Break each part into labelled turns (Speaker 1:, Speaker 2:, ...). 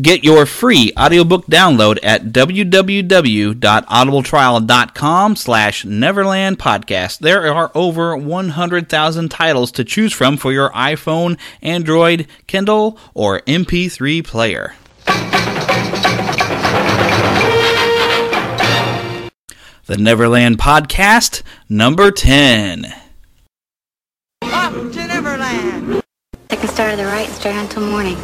Speaker 1: Get your free audiobook download at www.audibletrial.com slash Neverland Podcast. There are over 100,000 titles to choose from for your iPhone, Android, Kindle, or MP3 player. The Neverland Podcast, number 10.
Speaker 2: Up to Neverland.
Speaker 3: Take a start to the right, straight on till morning.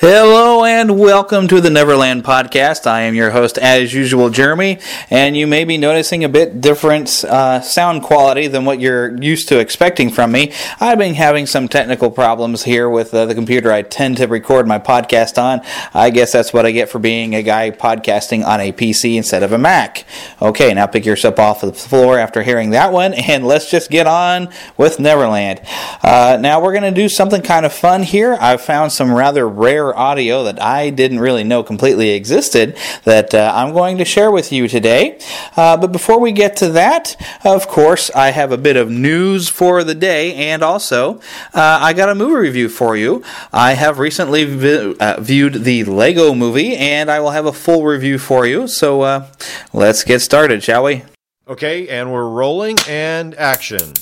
Speaker 1: Hello and welcome to the Neverland Podcast. I am your host, as usual, Jeremy, and you may be noticing a bit different uh, sound quality than what you're used to expecting from me. I've been having some technical problems here with uh, the computer I tend to record my podcast on. I guess that's what I get for being a guy podcasting on a PC instead of a Mac. Okay, now pick yourself off the floor after hearing that one, and let's just get on with Neverland. Uh, now we're going to do something kind of fun here. I've found some rather rare audio that I didn't really know completely existed that uh, I'm going to share with you today. Uh, but before we get to that, of course, I have a bit of news for the day, and also uh, I got a movie review for you. I have recently vi- uh, viewed the Lego movie, and I will have a full review for you. So uh, let's get started, shall we?
Speaker 4: Okay, and we're rolling and action.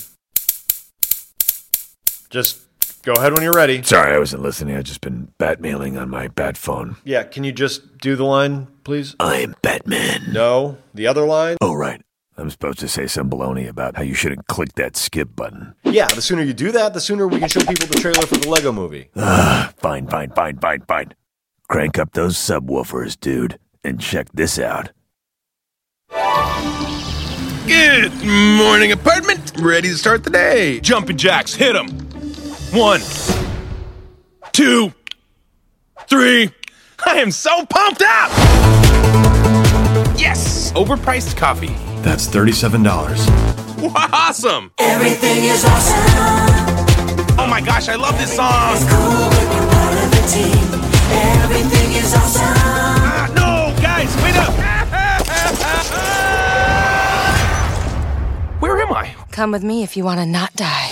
Speaker 4: Just go ahead when you're ready.
Speaker 5: Sorry, I wasn't listening. I've just been batmailing on my bat phone.
Speaker 4: Yeah, can you just do the line, please?
Speaker 5: I'm Batman.
Speaker 4: No, the other line?
Speaker 5: Oh, right. I'm supposed to say some baloney about how you shouldn't click that skip button.
Speaker 4: Yeah, the sooner you do that, the sooner we can show people the trailer for the Lego movie.
Speaker 5: Ah, fine, fine, fine, fine, fine. Crank up those subwoofers, dude, and check this out.
Speaker 6: Good morning, apartment. Ready to start the day. Jumping jacks, hit them. One, two, three. I am so pumped up. Yes, overpriced coffee.
Speaker 7: That's $37.
Speaker 6: Awesome.
Speaker 2: Everything is awesome.
Speaker 6: Oh my gosh, I love this song.
Speaker 2: Cool when you're part of the team. Everything is awesome.
Speaker 6: Ah, no, guys, wait up. Where am I?
Speaker 8: Come with me if you want to not die.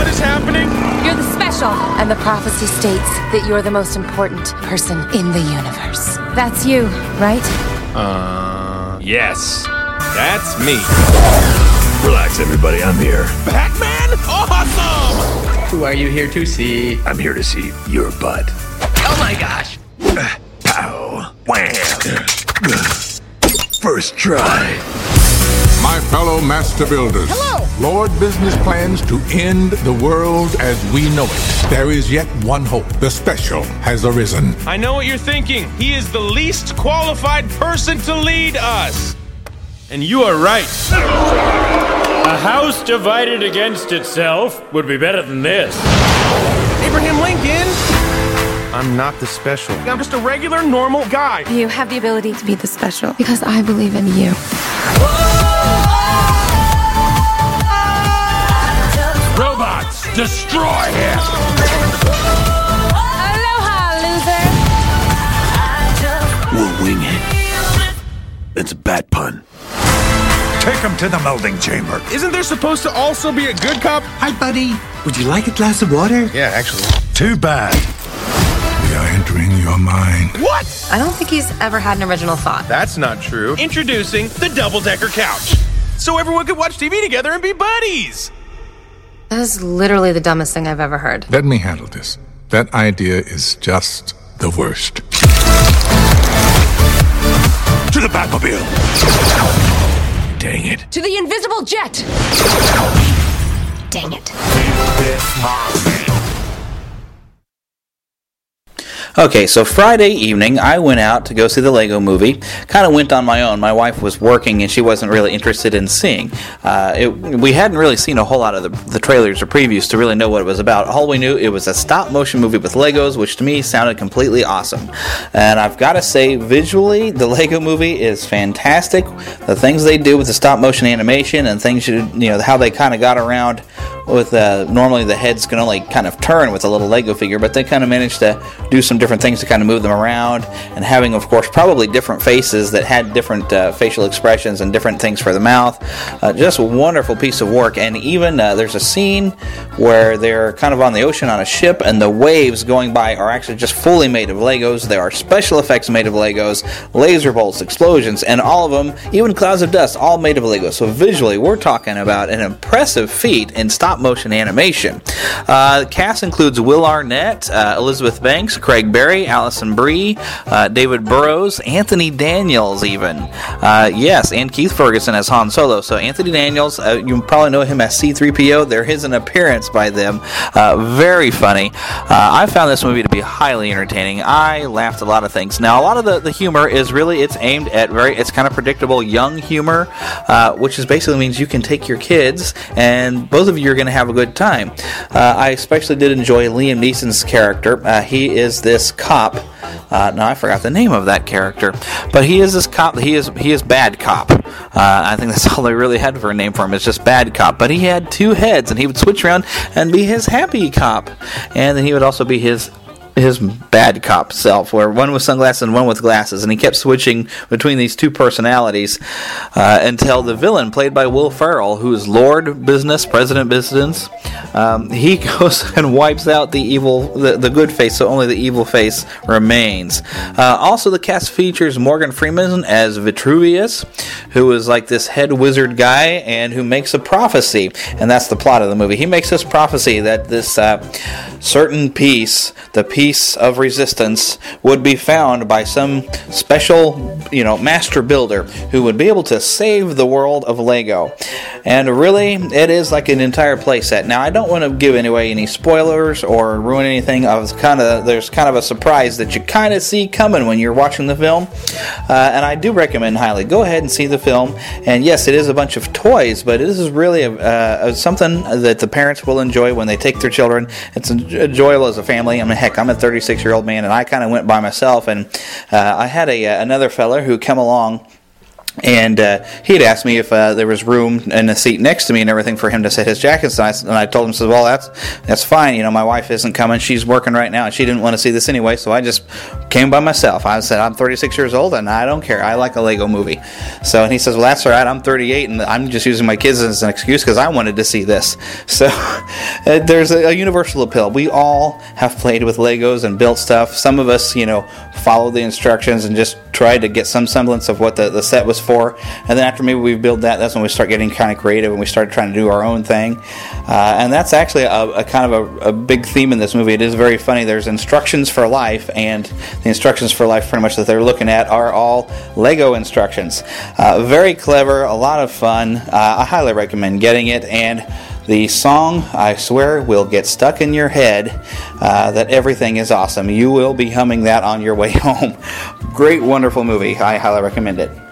Speaker 6: What is happening?
Speaker 8: You're the special, and the prophecy states that you're the most important person in the universe. That's you, right?
Speaker 6: Uh, yes, that's me.
Speaker 5: Relax, everybody. I'm here.
Speaker 6: Batman? Awesome!
Speaker 9: Who are you here to see?
Speaker 5: I'm here to see your butt.
Speaker 9: Oh my gosh!
Speaker 5: Ow. Wham. First try.
Speaker 10: My fellow master builders. Hello. Lord Business plans to end the world as we know it. There is yet one hope. The special has arisen.
Speaker 6: I know what you're thinking. He is the least qualified person to lead us. And you are right.
Speaker 11: A house divided against itself would be better than this.
Speaker 6: Abraham Lincoln! I'm not the special. I'm just a regular, normal guy.
Speaker 8: You have the ability to be the special because I believe in you.
Speaker 6: Robots! Destroy him!
Speaker 8: Aloha, loser!
Speaker 5: We'll wing it. It's a bad pun.
Speaker 10: Take him to the melding chamber.
Speaker 6: Isn't there supposed to also be a good cop?
Speaker 7: Hi, buddy. Would you like a glass of water?
Speaker 6: Yeah, actually.
Speaker 10: Too bad. We are entering your mind.
Speaker 6: What?
Speaker 8: I don't think he's ever had an original thought.
Speaker 6: That's not true. Introducing the double decker couch. So everyone could watch TV together and be buddies.
Speaker 8: That is literally the dumbest thing I've ever heard.
Speaker 10: Let me handle this. That idea is just the worst.
Speaker 5: To the Batmobile! Dang it.
Speaker 8: To the invisible jet! Dang it.
Speaker 1: Okay, so Friday evening, I went out to go see the Lego movie. Kind of went on my own. My wife was working and she wasn't really interested in seeing. Uh, it, we hadn't really seen a whole lot of the, the trailers or previews to really know what it was about. All we knew, it was a stop motion movie with Legos, which to me sounded completely awesome. And I've got to say, visually, the Lego movie is fantastic. The things they do with the stop motion animation and things, you, you know, how they kind of got around with uh, normally the heads can only kind of turn with a little Lego figure, but they kind of managed to do some different things to kind of move them around, and having, of course, probably different faces that had different uh, facial expressions and different things for the mouth. Uh, just a wonderful piece of work, and even uh, there's a scene where they're kind of on the ocean on a ship, and the waves going by are actually just fully made of Legos. There are special effects made of Legos, laser bolts, explosions, and all of them, even clouds of dust, all made of Legos. So visually, we're talking about an impressive feat in stop motion animation. Uh, the cast includes Will Arnett, uh, Elizabeth Banks, Craig Berry, Alison Brie, uh, David Burrows, Anthony Daniels, even. Uh, yes, and Keith Ferguson as Han Solo. So Anthony Daniels, uh, you probably know him as C3PO. There is an appearance by them. Uh, very funny. I found this movie to be highly entertaining. I laughed a lot of things. Now, a lot of the, the humor is really it's aimed at very it's kind of predictable young humor, which is basically means you can take your kids and both of you are going to have a good time. Uh, I especially did enjoy Liam Neeson's character. Uh, he is this cop. Uh, no, I forgot the name of that character, but he is this cop. He is he is bad cop. Uh, I think that's all they really had for a name for him. It's just bad cop. But he had two heads, and he would switch around and be his happy cop, and then he would also be his his bad cop self, where one with sunglasses and one with glasses, and he kept switching between these two personalities uh, until the villain, played by Will Ferrell, who's Lord Business, President Business, um, he goes and wipes out the evil, the, the good face, so only the evil face remains. Uh, also, the cast features Morgan Freeman as Vitruvius, who is like this head wizard guy and who makes a prophecy, and that's the plot of the movie. He makes this prophecy that this uh, certain piece, the piece of resistance would be found by some special, you know, master builder who would be able to save the world of Lego. And really, it is like an entire playset. Now, I don't want to give away any spoilers or ruin anything. I was kind of there's kind of a surprise that you kind of see coming when you're watching the film, uh, and I do recommend highly go ahead and see the film. And yes, it is a bunch of toys, but this is really a, uh, something that the parents will enjoy when they take their children. It's enjoyable as a family. I mean, heck, I'm a 36 year old man, and I kind of went by myself, and uh, I had a another fella who come along and uh, he had asked me if uh, there was room in the seat next to me and everything for him to set his jackets on. And I told him, "says Well, that's that's fine. You know, my wife isn't coming; she's working right now, and she didn't want to see this anyway. So I just came by myself. I said, "I'm 36 years old, and I don't care. I like a Lego movie." So and he says, "Well, that's all right. I'm 38, and I'm just using my kids as an excuse because I wanted to see this." So uh, there's a, a universal appeal. We all have played with Legos and built stuff. Some of us, you know, followed the instructions and just tried to get some semblance of what the, the set was for. And then after maybe we build that, that's when we start getting kind of creative and we start trying to do our own thing. Uh, and that's actually a, a kind of a, a, big theme in this movie. It is very funny. There's instructions for life, and the instructions for life, pretty much that they're looking at, are all Lego instructions. Uh, very clever, a lot of fun. Uh, I highly recommend getting it. And the song, I swear, will get stuck in your head uh, that everything is awesome. You will be humming that on your way home. Great, wonderful movie. I highly recommend it.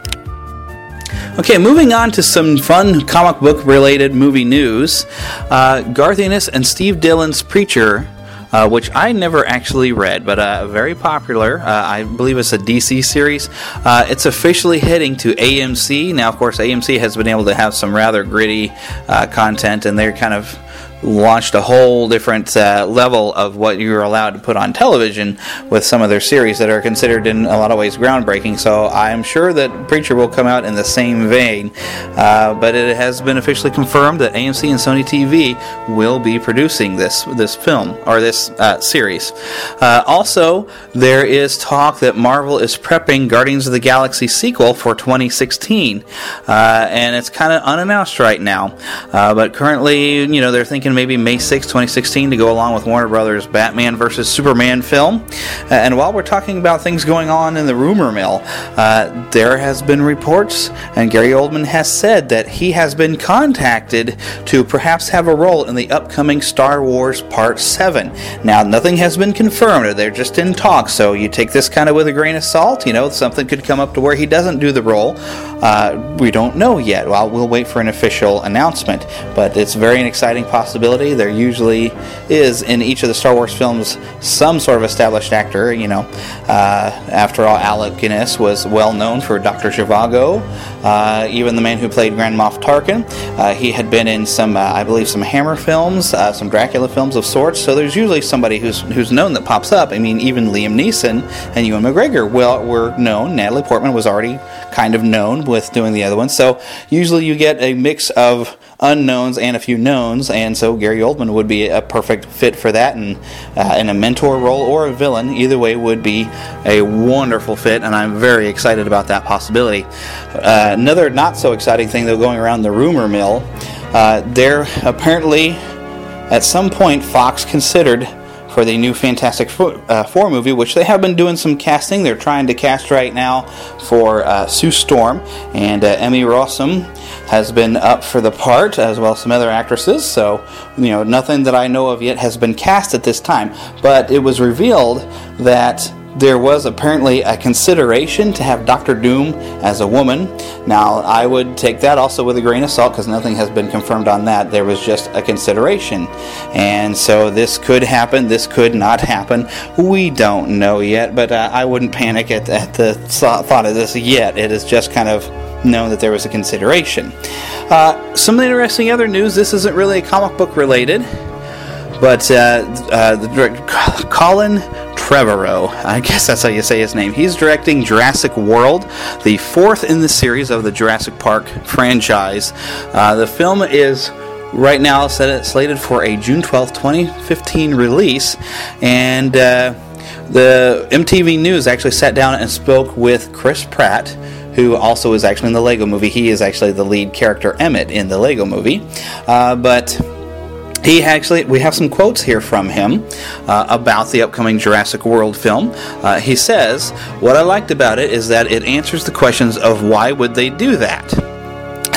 Speaker 1: Okay, moving on to some fun comic book related movie news. Uh, Garth Ennis and Steve Dillon's Preacher uh, which I never actually read, but uh, very popular. Uh, I believe it's a DC series. Uh, it's officially heading to AMC. Now, of course, AMC has been able to have some rather gritty uh, content, and they're kind of launched a whole different uh, level of what you're allowed to put on television with some of their series that are considered in a lot of ways groundbreaking. So I'm sure that Preacher will come out in the same vein. Uh, but it has been officially confirmed that AMC and Sony TV will be producing this this film or this uh, series. Uh, also, there is talk that Marvel is prepping Guardians of the Galaxy sequel for 2016, uh, and it's kind of unannounced right now. Uh, but currently, you know, they're thinking maybe May 6, 2016, to go along with Warner Brothers' Batman vs Superman film. Uh, and while we're talking about things going on in the rumor mill, uh, there has been reports, and Gary Oldman has said that he has been contacted to perhaps have a role in the upcoming Star Wars Part 7. Now, nothing has been confirmed, they're just in talks, so you take this kind of with a grain of salt. You know, something could come up to where he doesn't do the role. Uh, we don't know yet. Well, we'll wait for an official announcement, but it's very an exciting possibility. There usually is in each of the Star Wars films some sort of established actor. You know, uh, after all, Alec Guinness was well known for Dr. Zhivago. Uh, even the man who played Grand Moff Tarkin, uh, he had been in some, uh, I believe, some Hammer films, uh, some Dracula films of sorts. So there's usually somebody who's who's known that pops up. I mean, even Liam Neeson and Ewan McGregor well were known. Natalie Portman was already kind of known with doing the other ones. So usually you get a mix of unknowns and a few knowns, and so Gary Oldman would be a perfect fit for that, and uh, in a mentor role or a villain, either way would be a wonderful fit, and I'm very excited about that possibility. Uh, another not so exciting thing, though, going around the rumor mill, uh, there apparently, at some point, Fox considered for the new Fantastic Four, uh, Four movie, which they have been doing some casting. They're trying to cast right now for uh, Sue Storm, and uh, Emmy Rossum has been up for the part, as well as some other actresses. So, you know, nothing that I know of yet has been cast at this time. But it was revealed that there was apparently a consideration to have Doctor Doom as a woman. Now, I would take that also with a grain of salt because nothing has been confirmed on that. There was just a consideration. And so this could happen, this could not happen. We don't know yet, but uh, I wouldn't panic at, at the thought of this yet. It is just kind of known that there was a consideration. Uh, some interesting other news this isn't really comic book related, but uh, uh, the director Colin Trevorrow, I guess that's how you say his name. He's directing Jurassic World, the fourth in the series of the Jurassic Park franchise. Uh, the film is right now set slated for a June 12, 2015 release, and uh, the MTV News actually sat down and spoke with Chris Pratt who also is actually in the Lego movie. He is actually the lead character Emmett in the Lego movie. Uh, but he actually, we have some quotes here from him uh, about the upcoming Jurassic World film. Uh, he says, What I liked about it is that it answers the questions of why would they do that?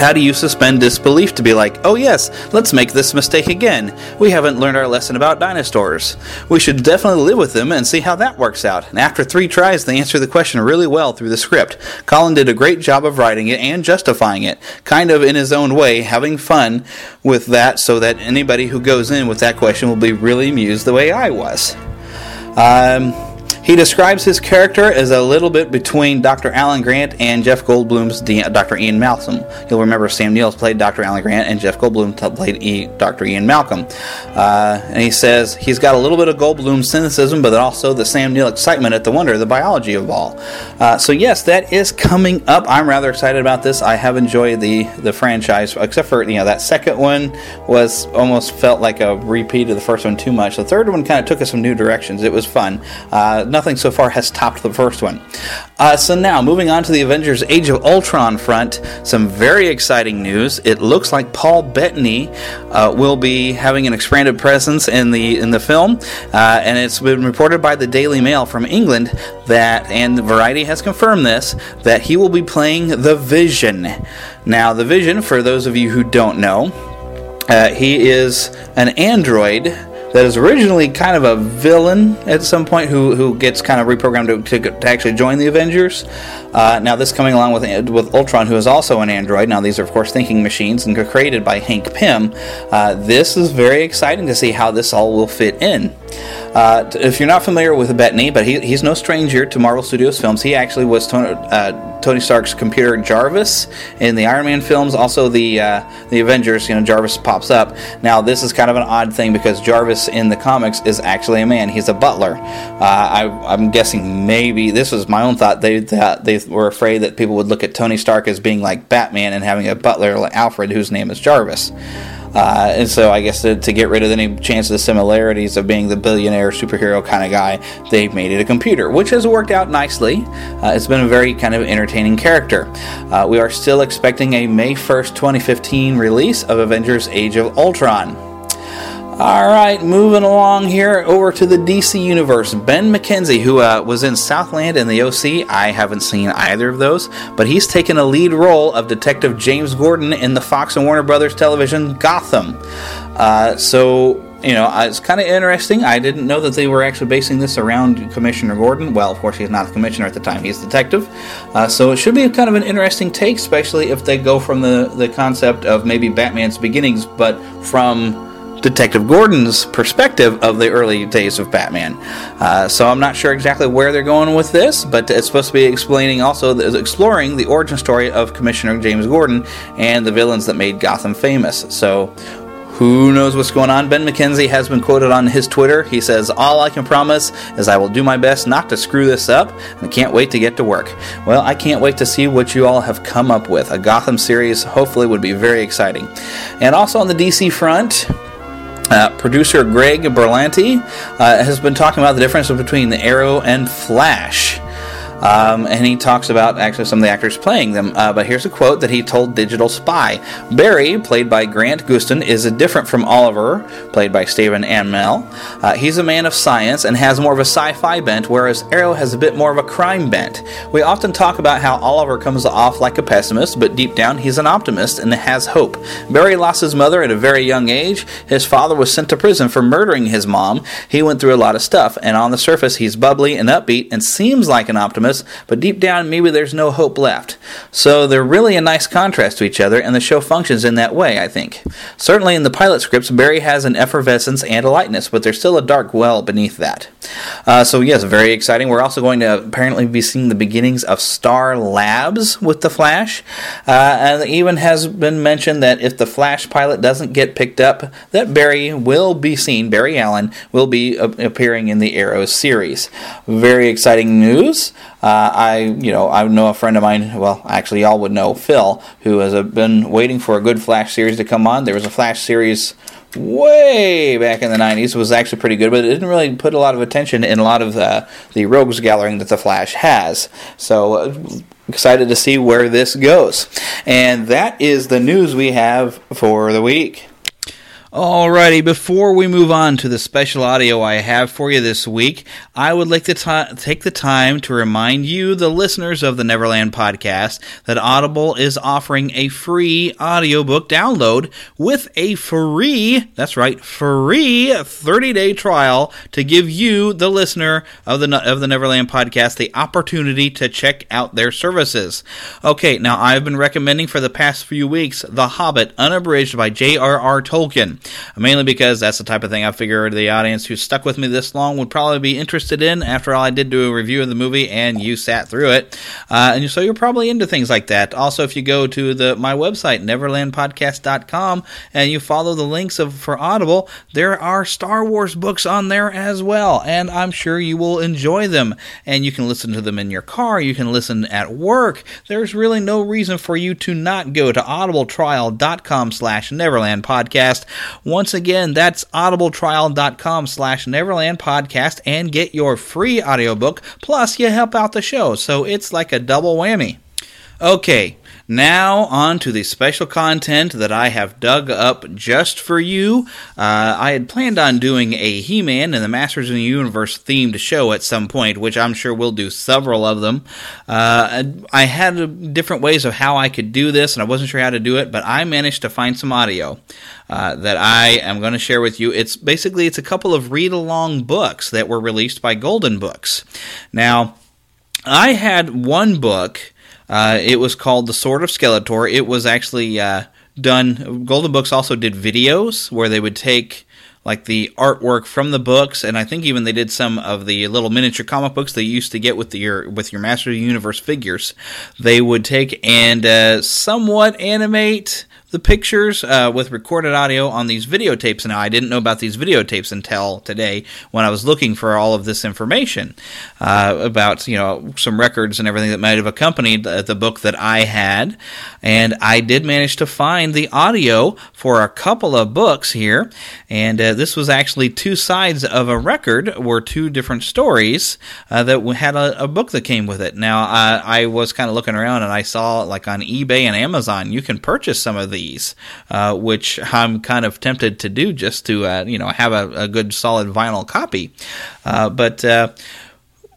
Speaker 1: How do you suspend disbelief to be like, oh yes, let's make this mistake again? We haven't learned our lesson about dinosaurs. We should definitely live with them and see how that works out. And after three tries, they answer the question really well through the script. Colin did a great job of writing it and justifying it, kind of in his own way, having fun with that so that anybody who goes in with that question will be really amused the way I was. Um, he describes his character as a little bit between Dr. Alan Grant and Jeff Goldblum's Dr. Ian Malcolm. You'll remember Sam Neill played Dr. Alan Grant and Jeff Goldblum played e- Dr. Ian Malcolm. Uh, and he says he's got a little bit of Goldblum cynicism, but also the Sam Neill excitement at the wonder, of the biology of all. Uh, so yes, that is coming up. I'm rather excited about this. I have enjoyed the the franchise, except for you know that second one was almost felt like a repeat of the first one too much. The third one kind of took us some new directions. It was fun. Uh, nothing so far has topped the first one. Uh, so now, moving on to the Avengers Age of Ultron front, some very exciting news. It looks like Paul Bettany uh, will be having an expanded presence in the in the film, uh, and it's been reported by the Daily Mail from England that, and Variety has confirmed this, that he will be playing the Vision. Now, the Vision, for those of you who don't know, uh, he is an android that is originally kind of a villain at some point who, who gets kind of reprogrammed to, to, to actually join the Avengers. Uh, now, this coming along with with Ultron, who is also an android. Now, these are, of course, thinking machines and created by Hank Pym. Uh, this is very exciting to see how this all will fit in. Uh, if you're not familiar with Bettany, but he, he's no stranger to Marvel Studios films. He actually was Tony, uh, Tony Stark's computer Jarvis in the Iron Man films. Also, the uh, the Avengers. You know, Jarvis pops up. Now, this is kind of an odd thing because Jarvis in the comics is actually a man. He's a butler. Uh, I, I'm guessing maybe this was my own thought. They they were afraid that people would look at Tony Stark as being like Batman and having a butler like Alfred, whose name is Jarvis. Uh, and so I guess to, to, get rid of any chance of the similarities of being the billionaire superhero kind of guy, they've made it a computer, which has worked out nicely. Uh, it's been a very kind of entertaining character. Uh, we are still expecting a May 1st, 2015 release of Avengers Age of Ultron. All right, moving along here over to the DC Universe. Ben McKenzie, who uh, was in Southland and the OC, I haven't seen either of those, but he's taken a lead role of Detective James Gordon in the Fox and Warner Brothers television Gotham. Uh, so, you know, it's kind of interesting. I didn't know that they were actually basing this around Commissioner Gordon. Well, of course, he's not the commissioner at the time; he's a detective. Uh, so it should be kind of an interesting take, especially if they go from the the concept of maybe Batman's beginnings, but from Detective Gordon's perspective of the early days of Batman. Uh, so I'm not sure exactly where they're going with this, but it's supposed to be explaining also exploring the origin story of Commissioner James Gordon and the villains that made Gotham famous. So who knows what's going on? Ben McKenzie has been quoted on his Twitter. He says, All I can promise is I will do my best not to screw this up and can't wait to get to work. Well, I can't wait to see what you all have come up with. A Gotham series hopefully would be very exciting. And also on the DC front, uh, producer Greg Berlanti uh, has been talking about the difference between the Arrow and Flash. Um, and he talks about actually some of the actors playing them. Uh, but here's a quote that he told Digital Spy Barry, played by Grant Gustin, is different from Oliver, played by Stephen Amell. Uh, he's a man of science and has more of a sci fi bent, whereas Arrow has a bit more of a crime bent. We often talk about how Oliver comes off like a pessimist, but deep down he's an optimist and has hope. Barry lost his mother at a very young age. His father was sent to prison for murdering his mom. He went through a lot of stuff, and on the surface, he's bubbly and upbeat and seems like an optimist but deep down, maybe there's no hope left. So they're really a nice contrast to each other, and the show functions in that way, I think. Certainly in the pilot scripts, Barry has an effervescence and a lightness, but there's still a dark well beneath that. Uh, so, yes, very exciting. We're also going to apparently be seeing the beginnings of Star Labs with The Flash. Uh, and even has been mentioned that if the Flash pilot doesn't get picked up, that Barry will be seen, Barry Allen will be appearing in the Arrow series. Very exciting news. Uh, I, you know, I know a friend of mine. Well, actually, y'all would know Phil, who has uh, been waiting for a good Flash series to come on. There was a Flash series way back in the 90s was actually pretty good but it didn't really put a lot of attention in a lot of the, the rogues gathering that the flash has so uh, excited to see where this goes and that is the news we have for the week Alrighty, before we move on to the special audio I have for you this week, I would like to take the time to remind you, the listeners of the Neverland podcast, that Audible is offering a free audiobook download with a free, that's right, free 30 day trial to give you, the listener of the, of the Neverland podcast, the opportunity to check out their services. Okay, now I've been recommending for the past few weeks The Hobbit Unabridged by J.R.R. Tolkien mainly because that's the type of thing I figured the audience who stuck with me this long would probably be interested in. After all, I did do a review of the movie, and you sat through it, uh, and so you're probably into things like that. Also, if you go to the my website neverlandpodcast.com and you follow the links of for Audible, there are Star Wars books on there as well, and I'm sure you will enjoy them. And you can listen to them in your car, you can listen at work. There's really no reason for you to not go to audibletrial.com slash neverland podcast once again, that's audibletrial.com slash Neverland Podcast and get your free audiobook, plus you help out the show. So it's like a double whammy. Okay, now, on to the special content that I have dug up just for you. Uh, I had planned on doing a He Man and the Masters of the Universe themed show at some point, which I'm sure we'll do several of them. Uh, I had different ways of how I could do this, and I wasn't sure how to do it, but I managed to find some audio. Uh, that I am going to share with you. It's basically it's a couple of read along books that were released by Golden Books. Now, I had one book uh, it was called The Sword of Skeletor. It was actually uh, done. Golden Books also did videos where they would take like the artwork from the books, and I think even they did some of the little miniature comic books they used to get with the, your with your Master of the Universe figures. They would take and uh, somewhat animate the pictures uh, with recorded audio on these videotapes. Now, I didn't know about these videotapes until today when I was looking for all of this information uh, about, you know, some records and everything that might have accompanied the, the, book that I had. And I did manage to find the audio for a couple of books here. And uh, this was actually two sides of a record, were two different stories uh, that had a, a, book that came with it. Now, I was kind of looking around and I saw, like on eBay and Amazon, you can purchase some of these these, uh, which I'm kind of tempted to do just to uh, you know have a, a, good solid vinyl copy. Uh, but uh,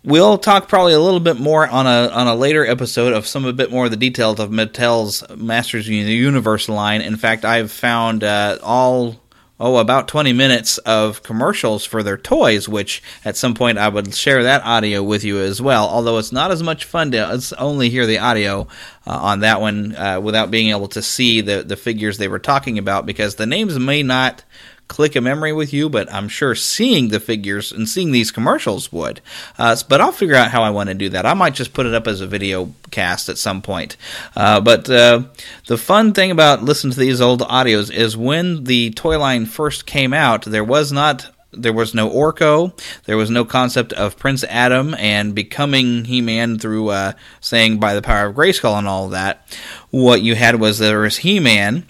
Speaker 1: we'll talk probably a little bit more on a on a later episode of some a bit more of the details of Mattel's Masters of the Universe line. In fact, I've found uh, all oh, about 20 minutes of commercials for their toys, which at some point I would share that audio with you as well. Although it's not as much fun to only hear the audio uh, on that one uh, without being able to see the, the figures they were talking about because the names may not click a memory with you, but I'm sure seeing the figures and seeing these commercials would. Uh, but I'll figure out how I want to do that. I might just put it up as a video cast at some point. Uh, but uh, the fun thing about listening to these old audios is when the toy line first came out, there was not there was no Orko. There was no concept of Prince Adam and becoming He Man through uh, saying by the power of Grayskull and all that. What you had was there was He Man,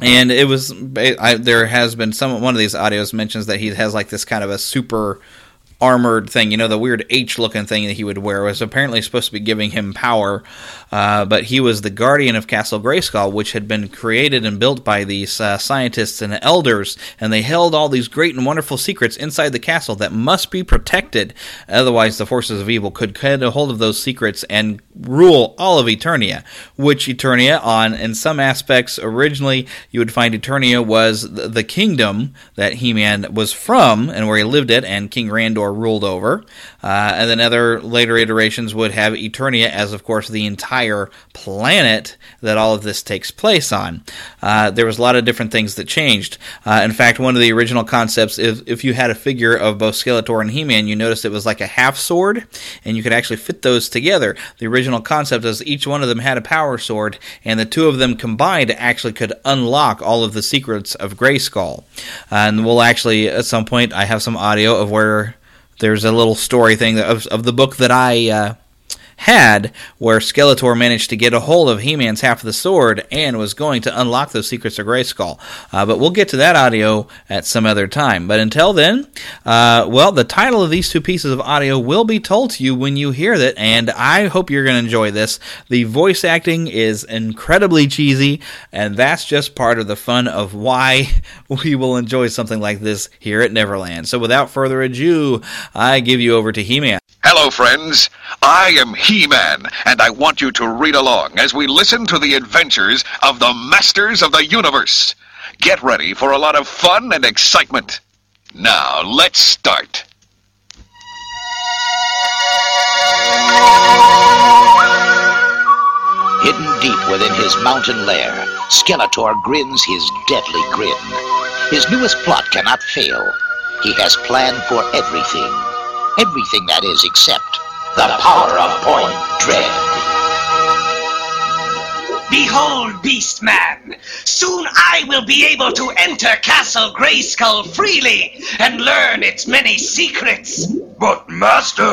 Speaker 1: and it was I, there has been some one of these audios mentions that he has like this kind of a super armored thing, you know, the weird H looking thing that he would wear was apparently supposed to be giving him power. Uh, but he was the guardian of Castle Grayskull, which had been created and built by these uh, scientists and elders, and they held all these great and wonderful secrets inside the castle that must be protected. Otherwise, the forces of evil could get a hold of those secrets and rule all of Eternia. Which Eternia, on in some aspects, originally you would find Eternia was the kingdom that He-Man was from and where he lived at, and King Randor ruled over. Uh, and then other later iterations would have Eternia as, of course, the entire planet that all of this takes place on. Uh, there was a lot of different things that changed. Uh, in fact, one of the original concepts, if, if you had a figure of both Skeletor and He-Man, you noticed it was like a half sword, and you could actually fit those together. The original concept is each one of them had a power sword, and the two of them combined actually could unlock all of the secrets of Grayskull. and we'll actually, at some point, I have some audio of where there's a little story thing of, of the book that I uh, had, where Skeletor managed to get a hold of He Man's half of the sword and was going to unlock those secrets of Grayskull. Uh, but we'll get to that audio at some other time. But until then, uh, well, the title of these two pieces of audio will be told to you when you hear it, and I hope you're going to enjoy this. The voice acting is incredibly cheesy, and that's just part of the fun of why we will enjoy something like this here at Neverland. So without further ado, I give you over to He Man.
Speaker 12: Hello, friends. I am He-Man, and I want you to read along as we listen to the adventures of the Masters of the Universe. Get ready for a lot of fun and excitement. Now, let's start.
Speaker 13: Hidden deep within his mountain lair, Skeletor grins his deadly grin. His newest plot cannot fail. He has planned for everything Everything, that is, except the power of Point Dread.
Speaker 14: Behold, Beastman! Soon I will be able to enter Castle Grayskull freely and learn its many secrets.
Speaker 15: But, Master,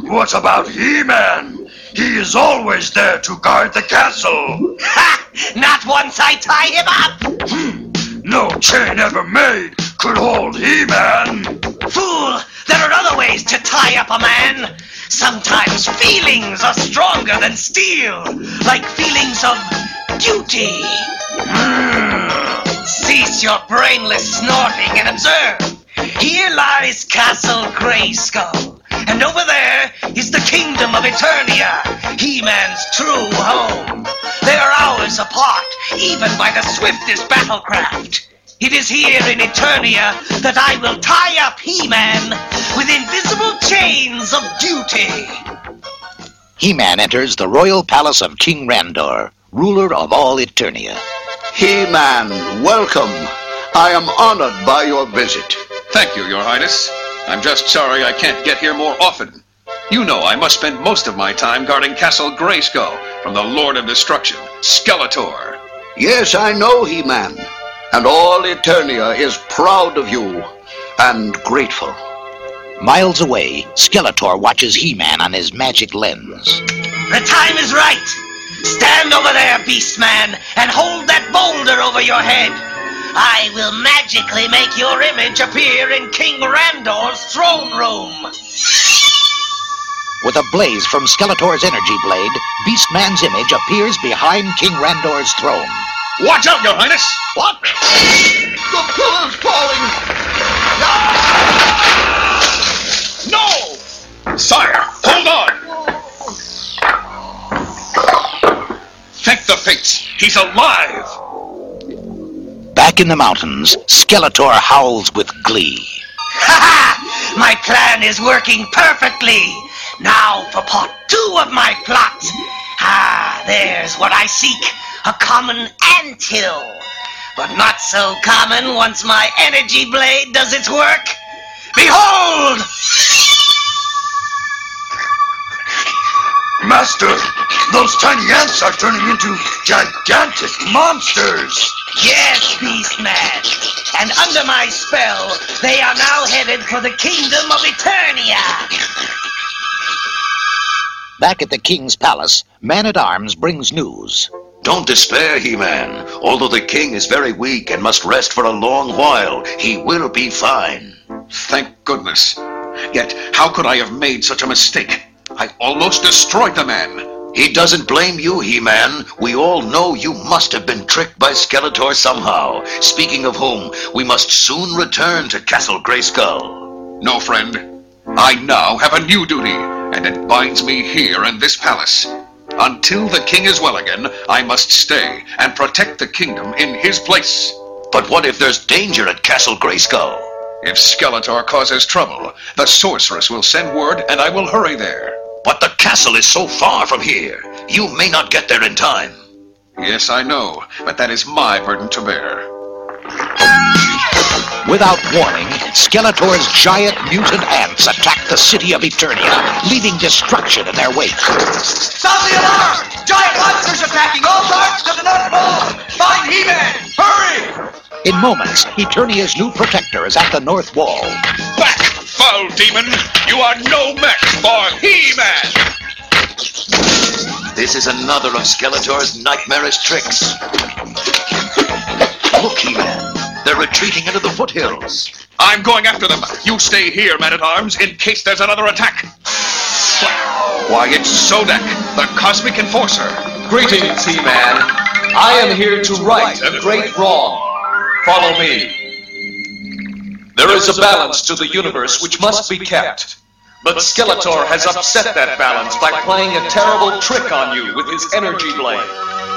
Speaker 15: what about He-Man? He is always there to guard the castle.
Speaker 14: Ha! Not once I tie him up!
Speaker 15: Hmm. No chain ever made could hold He-Man.
Speaker 14: Fool! There are other ways to tie up a man. Sometimes feelings are stronger than steel, like feelings of duty. Mm. Cease your brainless snorting and observe. Here lies Castle Grayskull, and over there is the kingdom of Eternia, He-Man's true home. They are hours apart, even by the swiftest battlecraft. It is here in Eternia that I will tie up He-Man with invisible chains of duty.
Speaker 13: He-Man enters the royal palace of King Randor, ruler of all Eternia.
Speaker 16: He-Man, welcome. I am honored by your visit.
Speaker 12: Thank you, Your Highness. I'm just sorry I can't get here more often. You know I must spend most of my time guarding Castle Grayskull from the Lord of Destruction, Skeletor.
Speaker 16: Yes, I know, He-Man. And all Eternia is proud of you and grateful.
Speaker 13: Miles away, Skeletor watches He-Man on his magic lens.
Speaker 14: The time is right. Stand over there, Beast Man, and hold that boulder over your head. I will magically make your image appear in King Randor's throne room.
Speaker 13: With a blaze from Skeletor's energy blade, Beastman's image appears behind King Randor's throne.
Speaker 12: Watch out, Your Highness!
Speaker 16: What? The pillar's falling!
Speaker 12: No! Sire, hold on! Thank the fates, he's alive!
Speaker 13: Back in the mountains, Skeletor howls with glee.
Speaker 14: Ha ha! My plan is working perfectly. Now for part two of my plot. Ah, there's what I seek. A common anthill. But not so common once my energy blade does its work. Behold!
Speaker 15: Master, those tiny ants are turning into gigantic monsters.
Speaker 14: Yes, Beastman. And under my spell, they are now headed for the kingdom of Eternia.
Speaker 13: Back at the king's palace, Man-at-Arms brings news.
Speaker 16: Don't despair, He-Man. Although the king is very weak and must rest for a long while, he will be fine.
Speaker 12: Thank goodness. Yet, how could I have made such a mistake? I almost destroyed the man.
Speaker 16: He doesn't blame you, He-Man. We all know you must have been tricked by Skeletor somehow. Speaking of whom, we must soon return to Castle Grayskull.
Speaker 12: No, friend. I now have a new duty, and it binds me here in this palace. Until the king is well again, I must stay and protect the kingdom in his place.
Speaker 16: But what if there's danger at Castle Grayskull?
Speaker 12: If Skeletor causes trouble, the sorceress will send word and I will hurry there.
Speaker 16: But the castle is so far from here. You may not get there in time.
Speaker 12: Yes, I know, but that is my burden to bear.
Speaker 13: Without warning, Skeletor's giant mutant ants attack the city of Eternia, leaving destruction in their wake.
Speaker 14: Sound the alarm! Giant monsters attacking all parts of the North Pole! Find He-Man! Hurry!
Speaker 13: In moments, Eternia's new protector is at the North Wall.
Speaker 12: Back, foul demon! You are no match for He-Man!
Speaker 16: This is another of Skeletor's nightmarish tricks. Look, He-Man. They're retreating into the foothills.
Speaker 12: I'm going after them. You stay here, Man-at-Arms, in case there's another attack. Why, it's Zodac, the Cosmic Enforcer.
Speaker 17: Greetings, He-Man. I am here to right a great wrong. Follow me. There is a balance to the universe which must be kept. But Skeletor has upset that balance by playing a terrible trick on you with his energy blade.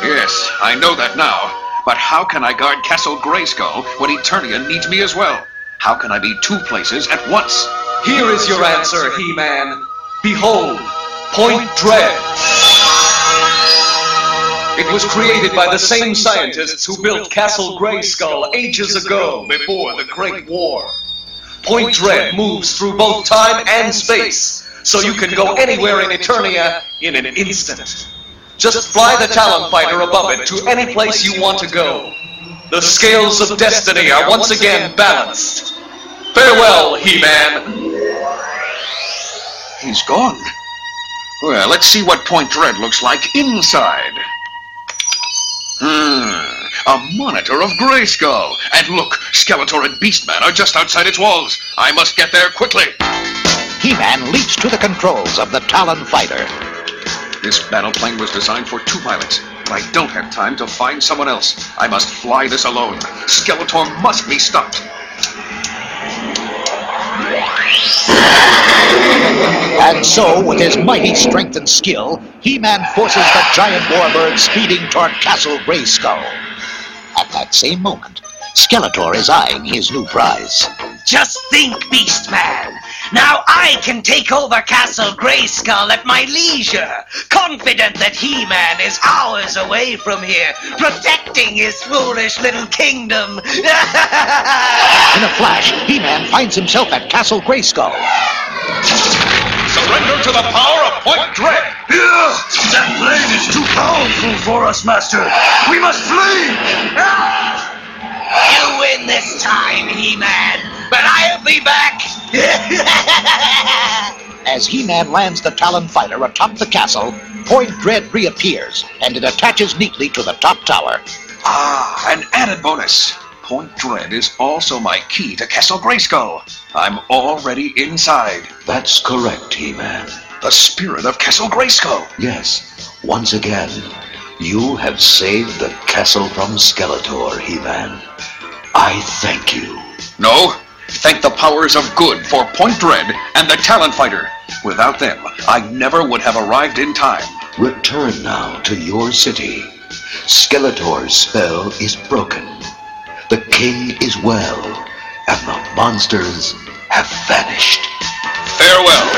Speaker 12: Yes, I know that now. But how can I guard Castle Grayskull when Eternia needs me as well? How can I be two places at once?
Speaker 17: Here is your answer, He-Man. Behold, Point Dread. It was created by the same scientists who built Castle Grayskull ages ago before the Great War. Point Dread moves through both time and space, so you can go anywhere in Eternia in an instant. Just fly the Talon Fighter above it to any place you want to go. The scales of destiny are once again balanced. Farewell, He-Man.
Speaker 12: He's gone. Well, let's see what Point Dread looks like inside. Hmm, a monitor of Grayskull. And look, Skeletor and Beastman are just outside its walls. I must get there quickly.
Speaker 13: He-Man leaps to the controls of the Talon Fighter.
Speaker 12: This battle plane was designed for two pilots, but I don't have time to find someone else. I must fly this alone. Skeletor must be stopped.
Speaker 13: And so, with his mighty strength and skill, He-Man forces the giant warbird speeding toward Castle Grayskull. At that same moment, Skeletor is eyeing his new prize.
Speaker 14: Just think, Beastman. Now I can take over Castle Grayskull at my leisure, confident that He-Man is hours away from here, protecting his foolish little kingdom.
Speaker 13: In a flash, He-Man finds himself at Castle Grayskull.
Speaker 17: Surrender to the power of Point Dread.
Speaker 15: Yeah, that blade is too powerful for us, Master. We must flee.
Speaker 14: You win this time, He-Man, but I'll be back.
Speaker 13: As He-Man lands the Talon Fighter atop the castle, Point Dread reappears, and it attaches neatly to the top tower.
Speaker 12: Ah, an added bonus. Point Dread is also my key to Castle Grayskull. I'm already inside.
Speaker 16: That's correct, He-Man.
Speaker 12: The spirit of Castle Grayskull.
Speaker 16: Yes, once again, you have saved the castle from Skeletor, He-Man. I thank you.
Speaker 12: No, thank the powers of good for Point Dread and the Talon Fighter. Without them, I never would have arrived in time.
Speaker 16: Return now to your city. Skeletor's spell is broken. The king is well, and the monsters have vanished.
Speaker 12: Farewell.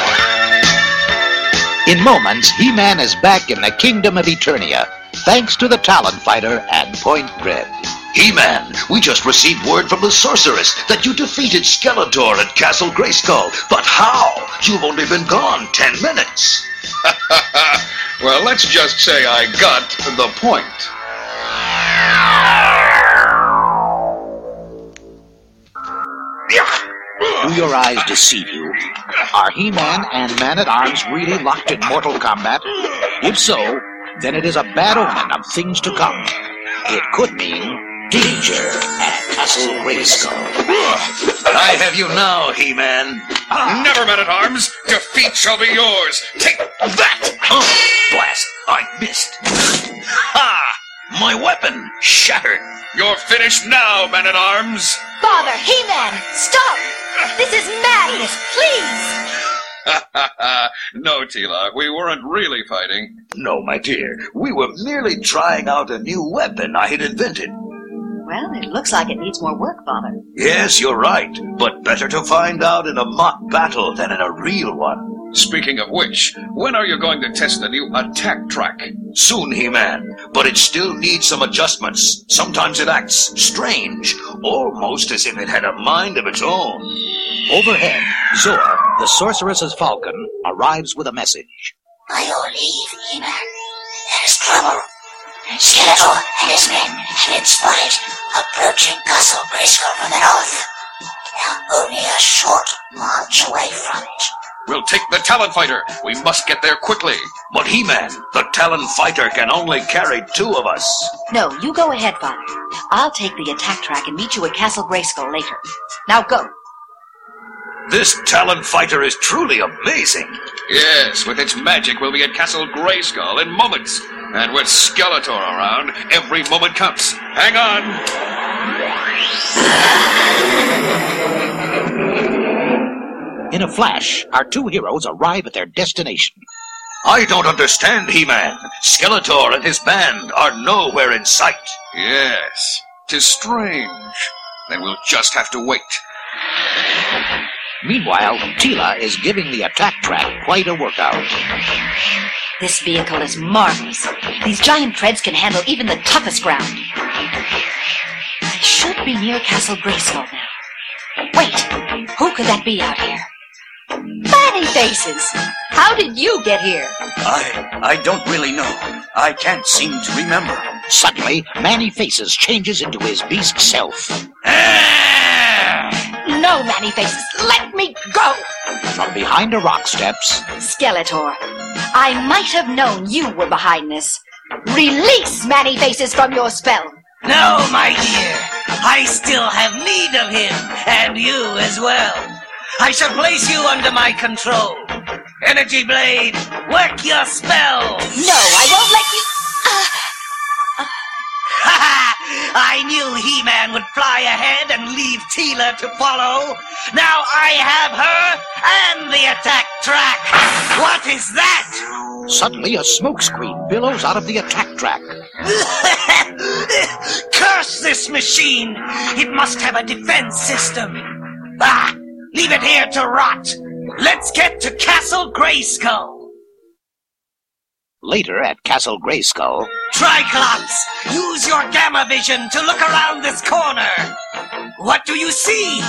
Speaker 13: In moments, He-Man is back in the kingdom of Eternia, thanks to the Talon Fighter and Point Dread.
Speaker 16: He-Man, we just received word from the sorceress that you defeated Skeletor at Castle Grayskull. But how? You've only been gone ten minutes.
Speaker 12: well, let's just say I got the point.
Speaker 13: Do your eyes deceive you? Are He-Man and Man-at-Arms really locked in mortal combat? If so, then it is a bad omen of things to come. It could mean danger at Castle Grayskull.
Speaker 16: I have you now, He-Man.
Speaker 12: Never men at arms. Defeat shall be yours. Take that.
Speaker 16: Oh, blast! I missed. Ha! My weapon shattered.
Speaker 12: You're finished now, man-at-arms!
Speaker 18: Father, He-Man, stop! This is madness, please!
Speaker 12: no, Teela, we weren't really fighting.
Speaker 16: No, my dear. We were merely trying out a new weapon I had invented.
Speaker 18: Well, it looks like it needs more work, Father.
Speaker 16: Yes, you're right. But better to find out in a mock battle than in a real one.
Speaker 12: Speaking of which, when are you going to test the new attack track?
Speaker 16: Soon, He-Man, but it still needs some adjustments. Sometimes it acts strange, almost as if it had a mind of its own.
Speaker 13: Overhead, Zoar, the sorceress's falcon, arrives with a message.
Speaker 19: By your leave, He-Man, there is trouble. Skeletor and his men have been spotted approaching Castle Grayskull from the north. They're only a short march away from it.
Speaker 12: We'll take the Talon Fighter. We must get there quickly.
Speaker 16: But He-Man, the Talon Fighter can only carry two of us.
Speaker 18: No, you go ahead, Father. I'll take the attack track and meet you at Castle Grayskull later. Now go.
Speaker 16: This Talon Fighter is truly amazing.
Speaker 12: Yes, with its magic, we'll be at Castle Grayskull in moments. And with Skeletor around, every moment counts. Hang on.
Speaker 13: In a flash, our two heroes arrive at their destination.
Speaker 16: I don't understand, He-Man. Skeletor and his band are nowhere in sight.
Speaker 12: Yes, tis strange. Then we'll just have to wait.
Speaker 13: Meanwhile, Teela is giving the attack track quite a workout.
Speaker 18: This vehicle is marvelous. These giant treads can handle even the toughest ground. I should be near Castle Grayskull now. Wait, who could that be out here? Man-E-Faces! How did you get here?
Speaker 20: I I don't really know. I can't seem to remember.
Speaker 13: Suddenly, Man-E-Faces changes into his beast self.
Speaker 18: Ah! No, Man-E-Faces, let me go!
Speaker 13: From behind a rock steps,
Speaker 18: Skeletor, I might have known you were behind this. Release Man-E-Faces from your spell!
Speaker 14: No, my dear. I still have need of him, and you as well. I shall place you under my control. Energy Blade, work your spell.
Speaker 18: No, I won't let you.
Speaker 14: Uh, I knew He-Man would fly ahead and leave Teela to follow. Now I have her and the attack track. What is that?
Speaker 13: suddenly a smokescreen billows out of the attack track.
Speaker 14: Curse this machine! It must have a defense system. Ah, leave it here to rot. Let's get to Castle Grayskull.
Speaker 13: Later at Castle Grayskull,
Speaker 14: Triclops, use your gamma vision to look around this corner. What do you see?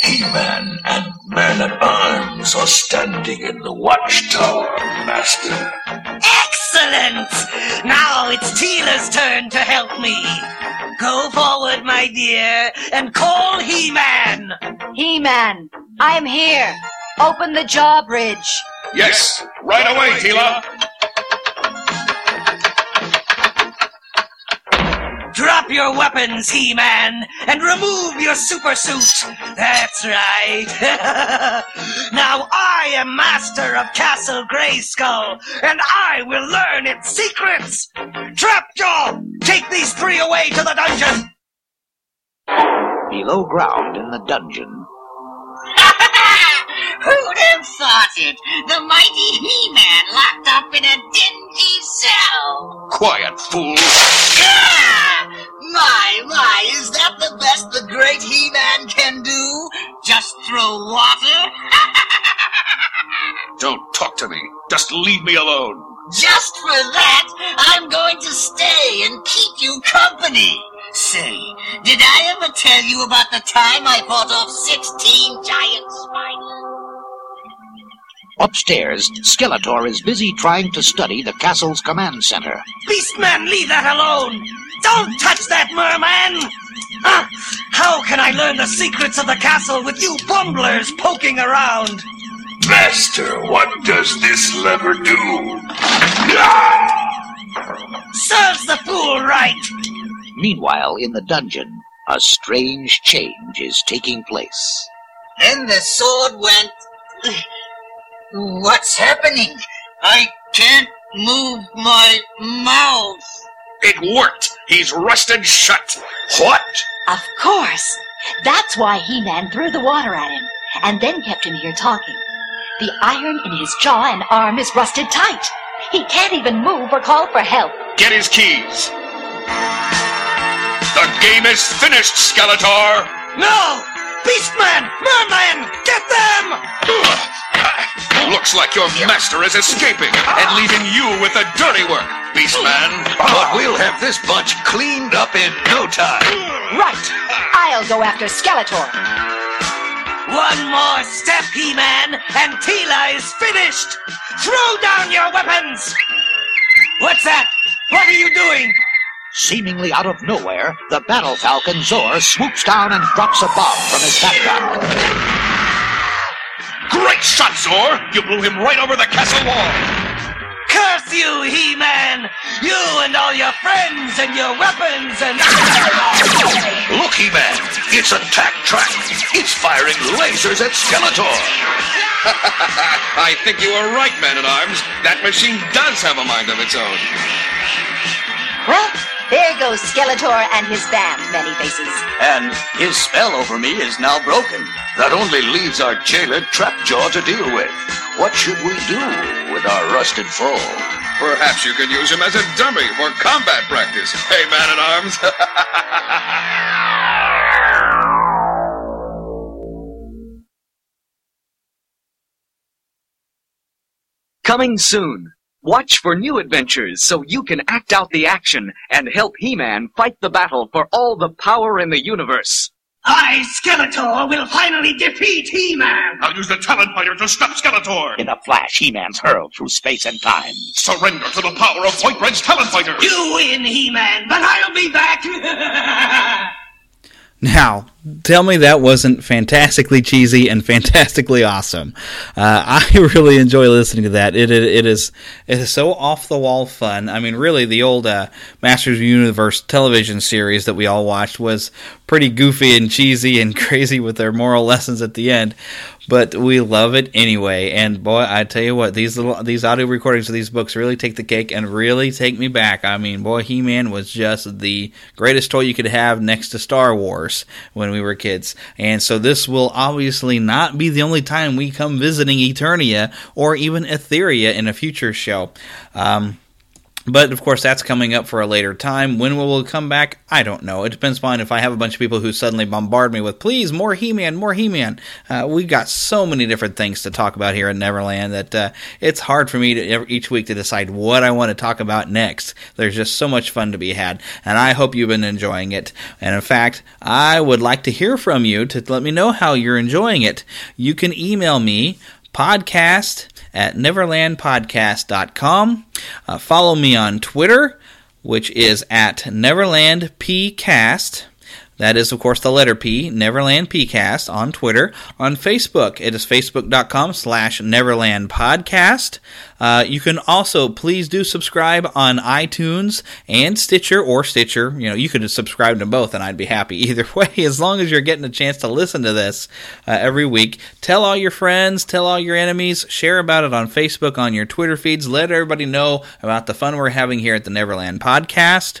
Speaker 15: He-Man and Man-at-Arms are standing in the watchtower, Master.
Speaker 14: Excellent! Now it's Teela's turn to help me. Go forward, my dear, and call He-Man.
Speaker 18: He-Man, I am here. Open the drawbridge.
Speaker 12: Yes, right away, Teela.
Speaker 14: Drop your weapons, He-Man, and remove your super suit. That's right. now I am master of Castle Grayskull, and I will learn its secrets. Trapjaw, take these three away to the dungeon.
Speaker 13: below ground in the dungeon,
Speaker 19: Who'd have thought it? The mighty He-Man locked up in a dingy cell.
Speaker 12: Quiet, fool.
Speaker 19: Ah! My, my, is that the best the great He-Man can do? Just throw water?
Speaker 12: Don't talk to me. Just leave me alone.
Speaker 19: Just for that, I'm going to stay and keep you company. Say, did I ever tell you about the time I fought off 16 giant spiders?
Speaker 13: Upstairs, Skeletor is busy trying to study the castle's command center.
Speaker 14: Beastman, leave that alone! Don't touch that merman! Ah, how can I learn the secrets of the castle with you bumblers poking around?
Speaker 15: Master, what does this lever do?
Speaker 14: Serves the fool right!
Speaker 13: Meanwhile, in the dungeon, a strange change is taking place.
Speaker 19: Then the sword went. What's happening? I can't move my mouth.
Speaker 12: It worked. He's rusted shut. What?
Speaker 18: Of course. That's why He-Man threw the water at him, and then kept him here talking. The iron in his jaw and arm is rusted tight. He can't even move or call for help.
Speaker 12: Get his keys. The game is finished, Skeletor.
Speaker 14: No! Beastman! Merman! Get them!
Speaker 12: Looks like your master is escaping and leaving you with the dirty work, Beastman.
Speaker 16: But we'll have this bunch cleaned up in no time.
Speaker 18: Right. I'll go after Skeletor.
Speaker 14: One more step, He-Man, and Teela is finished! Throw down your weapons! What's that? What are you doing?
Speaker 13: Seemingly out of nowhere, the battle falcon Zoar swoops down and drops a bomb from his background.
Speaker 12: Great shot, Zoar! You blew him right over the castle wall.
Speaker 14: Curse you, He-Man! You and all your friends and your weapons and...
Speaker 15: Look, He-Man, it's a tack track. It's firing lasers at Skeletor.
Speaker 12: I think you were right, Man-at-Arms. That machine does have a mind of its own.
Speaker 18: Well, there goes Skeletor and his band, Man-E-Faces.
Speaker 16: And his spell over me is now broken. That only leaves our jailer Trapjaw to deal with. What should we do with our rusted foe?
Speaker 12: Perhaps you can use him as a dummy for combat practice. Hey, Man-at-Arms.
Speaker 21: Coming soon. Watch for new adventures so you can act out the action and help He-Man fight the battle for all the power in the universe.
Speaker 14: I, Skeletor, will finally defeat He-Man!
Speaker 12: I'll use the Talon Fighter to stop Skeletor.
Speaker 13: In a flash, He-Man's hurled through space and time.
Speaker 12: Surrender to the power of Point Dread's Talon Fighter.
Speaker 14: You win, He-Man, but I'll be back!
Speaker 1: Now, tell me that wasn't fantastically cheesy and fantastically awesome. Uh, I really enjoy listening to that. It, it, it is it is so off the wall fun. I mean, really, the old uh, Masters of the Universe television series that we all watched was pretty goofy and cheesy and crazy with their moral lessons at the end. But we love it anyway. And boy, I tell you what, these little these audio recordings of these books really take the cake and really take me back. I mean, boy, He Man was just the greatest toy you could have next to Star Wars when we were kids. And so this will obviously not be the only time we come visiting Eternia or even Etheria in a future show. Um, But of course, that's coming up for a later time. When will we come back? I don't know. It depends upon if I have a bunch of people who suddenly bombard me with, please, more He Man, more He Man. Uh, we've got so many different things to talk about here in Neverland that uh, it's hard for me to each week to decide what I want to talk about next. There's just so much fun to be had, and I hope you've been enjoying it. And in fact, I would like to hear from you to let me know how you're enjoying it. You can email me podcast at neverlandpodcast.com. Uh, follow me on Twitter, which is at neverlandpcast. That is, of course, the letter P, Neverland PCast on Twitter. On Facebook, it is facebook.com slash Neverland Podcast. Uh, you can also please do subscribe on iTunes and Stitcher or Stitcher. You know, you could subscribe to both and I'd be happy either way as long as you're getting a chance to listen to this uh, every week. Tell all your friends, tell all your enemies, share about it on Facebook, on your Twitter feeds. Let everybody know about the fun we're having here at the Neverland Podcast.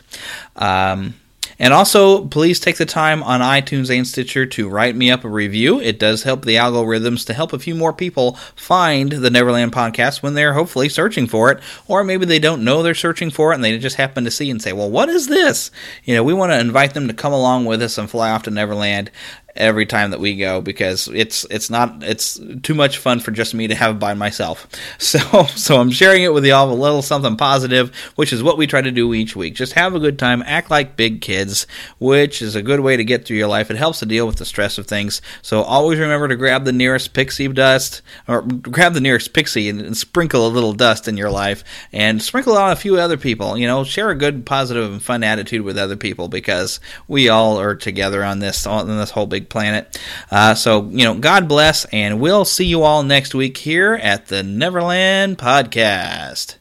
Speaker 1: Um, and also, please take the time on iTunes and Stitcher to write me up a review. It does help the algorithms to help a few more people find the Neverland podcast when they're hopefully searching for it. Or maybe they don't know they're searching for it and they just happen to see and say, well, what is this? You know, we want to invite them to come along with us and fly off to Neverland every time that we go because it's it's not it's too much fun for just me to have by myself. So so I'm sharing it with y'all a little something positive, which is what we try to do each week. Just have a good time, act like big kids, which is a good way to get through your life. It helps to deal with the stress of things. So always remember to grab the nearest pixie dust or grab the nearest pixie and, and sprinkle a little dust in your life and sprinkle on a few other people. You know, share a good, positive, and fun attitude with other people because we all are together on this on this whole planet. Uh, so, you know, God bless, and we'll see you all next week here at the Neverland Podcast.